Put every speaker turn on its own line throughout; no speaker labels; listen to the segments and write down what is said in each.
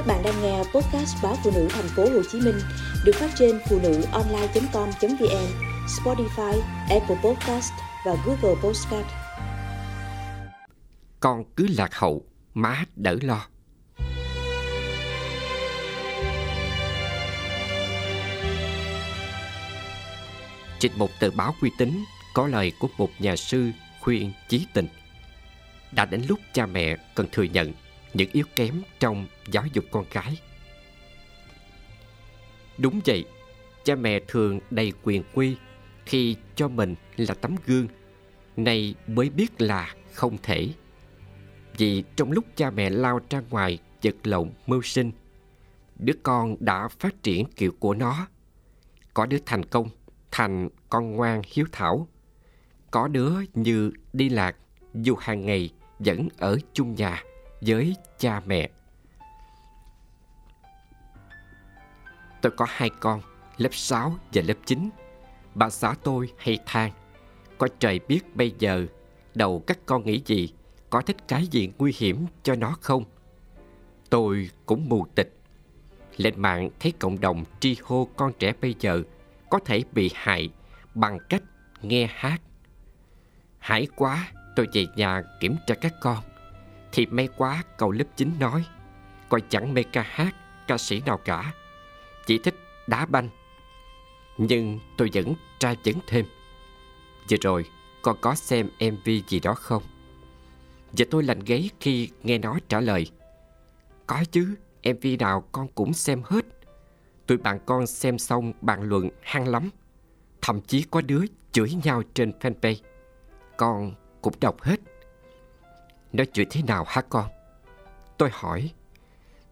Các bạn đang nghe podcast báo phụ nữ thành phố Hồ Chí Minh được phát trên phụ nữ online.com.vn, Spotify, Apple Podcast và Google Podcast.
Con cứ lạc hậu, má đỡ lo. Trích một tờ báo uy tín có lời của một nhà sư khuyên chí tình. Đã đến lúc cha mẹ cần thừa nhận những yếu kém trong giáo dục con cái. Đúng vậy, cha mẹ thường đầy quyền quy khi cho mình là tấm gương, nay mới biết là không thể. Vì trong lúc cha mẹ lao ra ngoài vật lộn mưu sinh, đứa con đã phát triển kiểu của nó. Có đứa thành công, thành con ngoan hiếu thảo. Có đứa như đi lạc, dù hàng ngày vẫn ở chung nhà với cha mẹ. Tôi có hai con, lớp 6 và lớp 9. Bà xã tôi hay than, có trời biết bây giờ đầu các con nghĩ gì, có thích cái gì nguy hiểm cho nó không? Tôi cũng mù tịch. Lên mạng thấy cộng đồng tri hô con trẻ bây giờ có thể bị hại bằng cách nghe hát. Hãy quá, tôi về nhà kiểm tra các con. Thì may quá, cậu lớp 9 nói. Coi chẳng mê ca hát, Ca sĩ nào cả. Chỉ thích đá banh. Nhưng tôi vẫn tra vấn thêm. Vừa rồi, con có xem MV gì đó không? Và tôi lạnh gáy khi nghe nó trả lời. Có chứ MV nào con cũng xem hết. Tụi bạn con xem xong bàn luận hăng lắm. Thậm chí có đứa chửi nhau trên fanpage. Con cũng đọc hết nó chửi thế nào hả con? Tôi hỏi.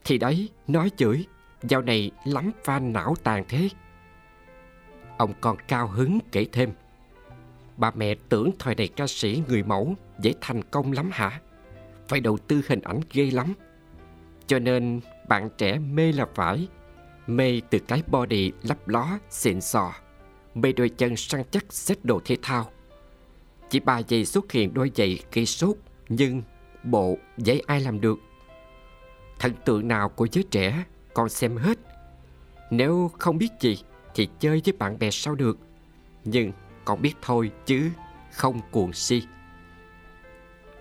Thì đấy, nói chửi. Dạo này lắm fan não tàn thế. Ông con cao hứng kể thêm. Bà mẹ tưởng thời này ca sĩ người mẫu dễ thành công lắm hả? Phải đầu tư hình ảnh ghê lắm. Cho nên bạn trẻ mê là phải. Mê từ cái body lấp ló, xịn sò. Mê đôi chân săn chắc xếp đồ thể thao. Chỉ ba giây xuất hiện đôi giày gây sốt nhưng bộ vậy ai làm được? Thần tượng nào của giới trẻ Con xem hết? Nếu không biết gì Thì chơi với bạn bè sao được? Nhưng con biết thôi chứ Không cuồng si.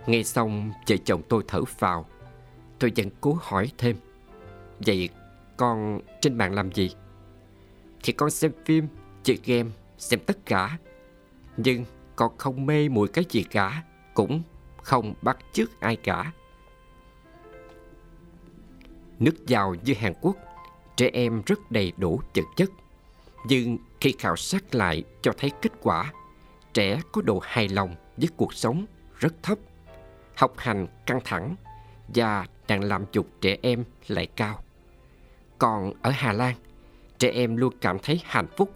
Nghe xong vợ chồng tôi thở vào Tôi vẫn cố hỏi thêm. Vậy con trên mạng làm gì? Thì con xem phim, chơi game, xem tất cả. Nhưng con không mê mùi cái gì cả Cũng không bắt chước ai cả. Nước giàu như Hàn Quốc, trẻ em rất đầy đủ vật chất. Nhưng khi khảo sát lại cho thấy kết quả, trẻ có độ hài lòng với cuộc sống rất thấp. Học hành căng thẳng và đang làm dục trẻ em lại cao. Còn ở Hà Lan, trẻ em luôn cảm thấy hạnh phúc.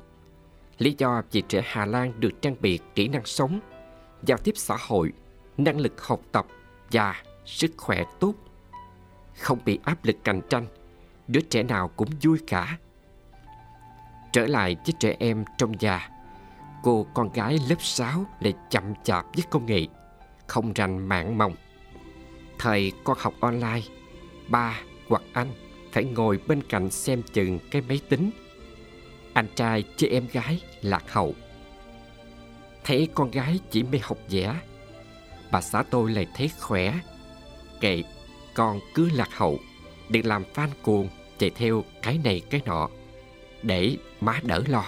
Lý do vì trẻ Hà Lan được trang bị kỹ năng sống, giao tiếp xã hội năng lực học tập và sức khỏe tốt. Không bị áp lực cạnh tranh, đứa trẻ nào cũng vui cả. Trở lại với trẻ em trong nhà, cô con gái lớp 6 lại chậm chạp với công nghệ, không rành mạng mỏng. Thời con học online, ba hoặc anh phải ngồi bên cạnh xem chừng cái máy tính. Anh trai chơi em gái lạc hậu. Thấy con gái chỉ mê học vẽ bà xã tôi lại thấy khỏe. Kệ, con cứ lạc hậu, đừng làm fan cuồng chạy theo cái này cái nọ, để má đỡ lo.